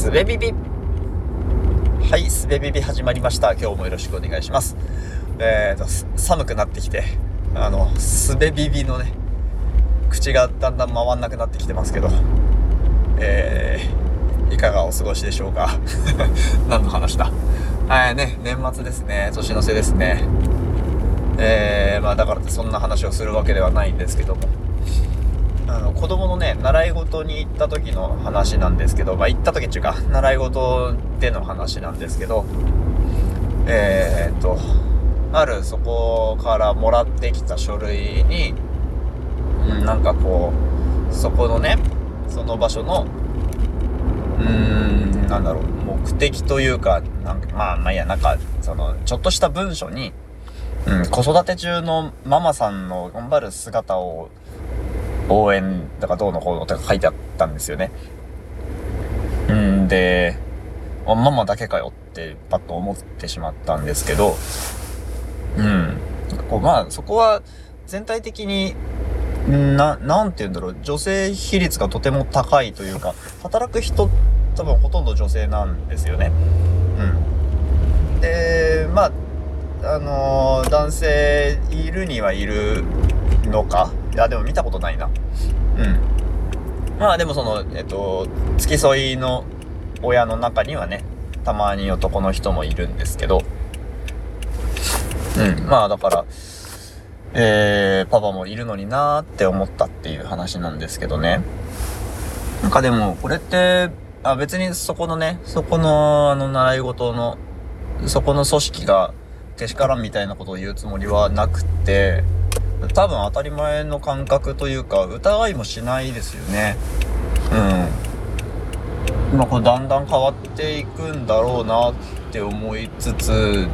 すべビビ。はいすべビビ始まりました。今日もよろしくお願いします。えーと寒くなってきてあのすべビビのね口がだんだん回んなくなってきてますけどえー、いかがお過ごしでしょうか？何の話だ？はいね年末ですね。年の瀬ですね。えー、まあだからってそんな話をするわけではないんですけども。あの子供のね習い事に行った時の話なんですけどまあ行った時っていうか習い事での話なんですけどえー、っとあるそこからもらってきた書類に、うん、なんかこうそこのねその場所のうーんなんだろう目的というかなんかまあまあいやなんかそのちょっとした文書に、うん、子育て中のママさんの頑張る姿を応援だかどうのこうのとか書いてあったんですよね。んで、ママだけかよってパッと思ってしまったんですけど、うん。こうまあそこは全体的にな、なんて言うんだろう、女性比率がとても高いというか、働く人多分ほとんど女性なんですよね。うん。で、まあ、あのー、男性いるにはいるのかいや、でも見たことないな。うん。まあでもその、えっと、付き添いの親の中にはね、たまに男の人もいるんですけど、うん。まあだから、えー、パパもいるのになーって思ったっていう話なんですけどね。なんかでも、これって、あ別にそこのね、そこの、あの、習い事の、そこの組織が、けしからんみたいなことを言うつもりはなくて、多分当たり前の感覚というか疑いもしないですよね。うん。まあこれだんだん変わっていくんだろうなって思いつつう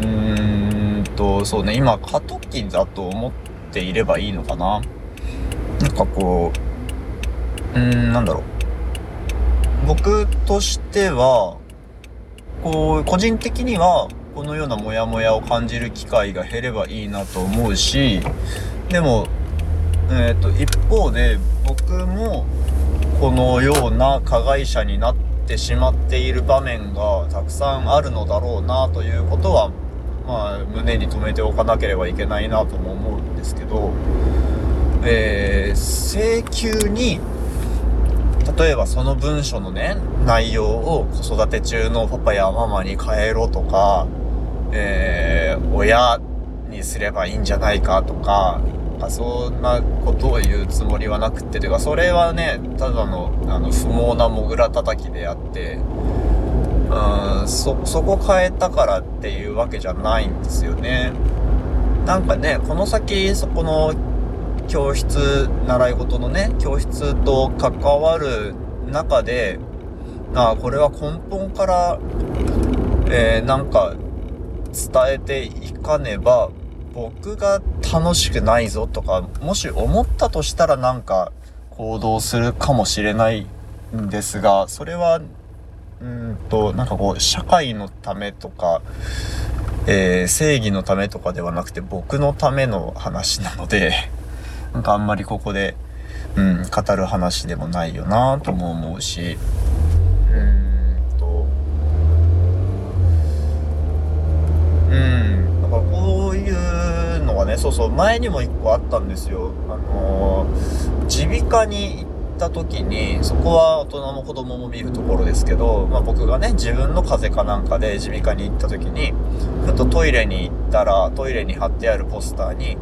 ーんとそうね今過渡期だと思っていればいいのかな。なんかこううーんなんだろう。僕としてはこう個人的にはこのようなモヤモヤを感じる機会が減ればいいなと思うしでも、えーと、一方で僕もこのような加害者になってしまっている場面がたくさんあるのだろうなということは、まあ、胸に留めておかなければいけないなとも思うんですけど、えー、請求に例えばその文書のね内容を子育て中のパパやママに変えろとかえー、親にすればいいんじゃないかとか、そんなことを言うつもりはなくて、というか、それはね、ただの、あの、不毛なモグラ叩きであって、うん、そ、そこ変えたからっていうわけじゃないんですよね。なんかね、この先、そこの教室、習い事のね、教室と関わる中で、あこれは根本から、えー、なんか伝えていかねば僕が楽しくないぞとかもし思ったとしたらなんか行動するかもしれないんですがそれはうんとなんかこう社会のためとか、えー、正義のためとかではなくて僕のための話なのでなんかあんまりここで、うん、語る話でもないよなとも思うし。そう前にも1個あったんですよ。あの耳鼻科に行った時にそこは大人も子供も見るところですけど、まあ、僕がね自分の風邪かなんかで耳鼻科に行った時にふとトイレに行ったらトイレに貼ってあるポスターに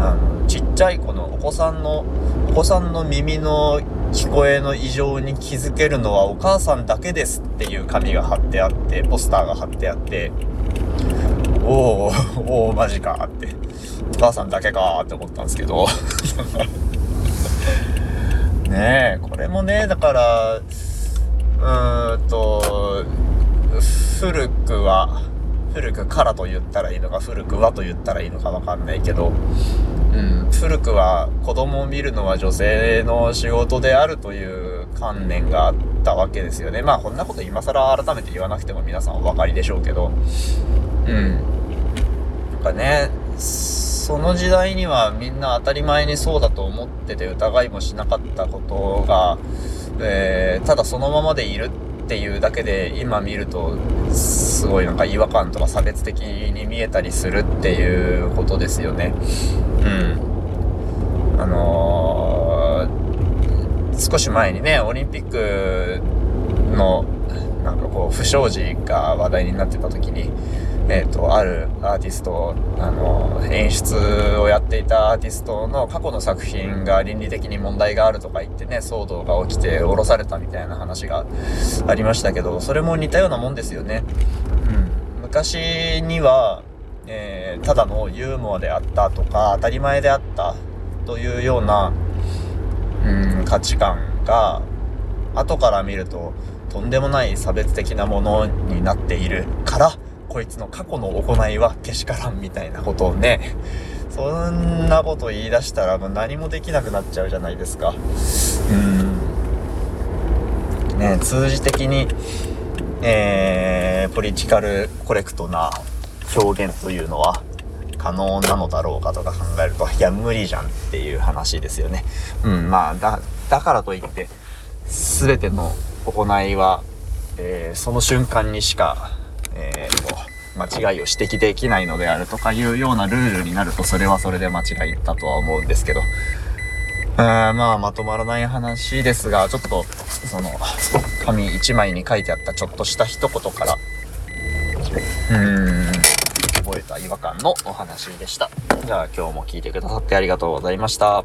あのちっちゃい子のお子さんのお子さんの耳の聞こえの異常に気づけるのはお母さんだけですっていう紙が貼ってあってポスターが貼ってあっておーおーマジかって。お母さんだけかって思ったんですけど。ねえこれもねだからうーんと古くは古くからと言ったらいいのか古くはと言ったらいいのかわかんないけど、うん、古くは子供を見るのは女性の仕事であるという観念があったわけですよね。まあこんなこと今更改めて言わなくても皆さんお分かりでしょうけど。うん。なんかねその時代にはみんな当たり前にそうだと思ってて疑いもしなかったことが、えー、ただそのままでいるっていうだけで今見るとすごいなんか違和感とか差別的に見えたりするっていうことですよね。うん。あのー、少し前にね、オリンピックのなんかこう不祥事が話題になってた時に、えっ、ー、と、あるアーティスト、あの、演出をやっていたアーティストの過去の作品が倫理的に問題があるとか言ってね、騒動が起きて降ろされたみたいな話がありましたけど、それも似たようなもんですよね。うん。昔には、えー、ただのユーモアであったとか、当たり前であったというような、うん、価値観が、後から見ると、とんでもない差別的なものになっているから、こいつの過去の行いはけしからんみたいなことをね、そんなこと言い出したらもう何もできなくなっちゃうじゃないですか。うん。ね、通じ的に、えー、ポリティカルコレクトな表現というのは可能なのだろうかとか考えると、いや、無理じゃんっていう話ですよね。うん、まあ、だ、だからといって、全ての行いは、えー、その瞬間にしか、間違いを指摘できないのであるとかいうようなルールになると、それはそれで間違いだとは思うんですけど、うーまあ、まとまらない話ですが、ちょっと、その、紙一枚に書いてあったちょっとした一言から、うーん、覚えた違和感のお話でした。じゃあ今日も聞いてくださってありがとうございました。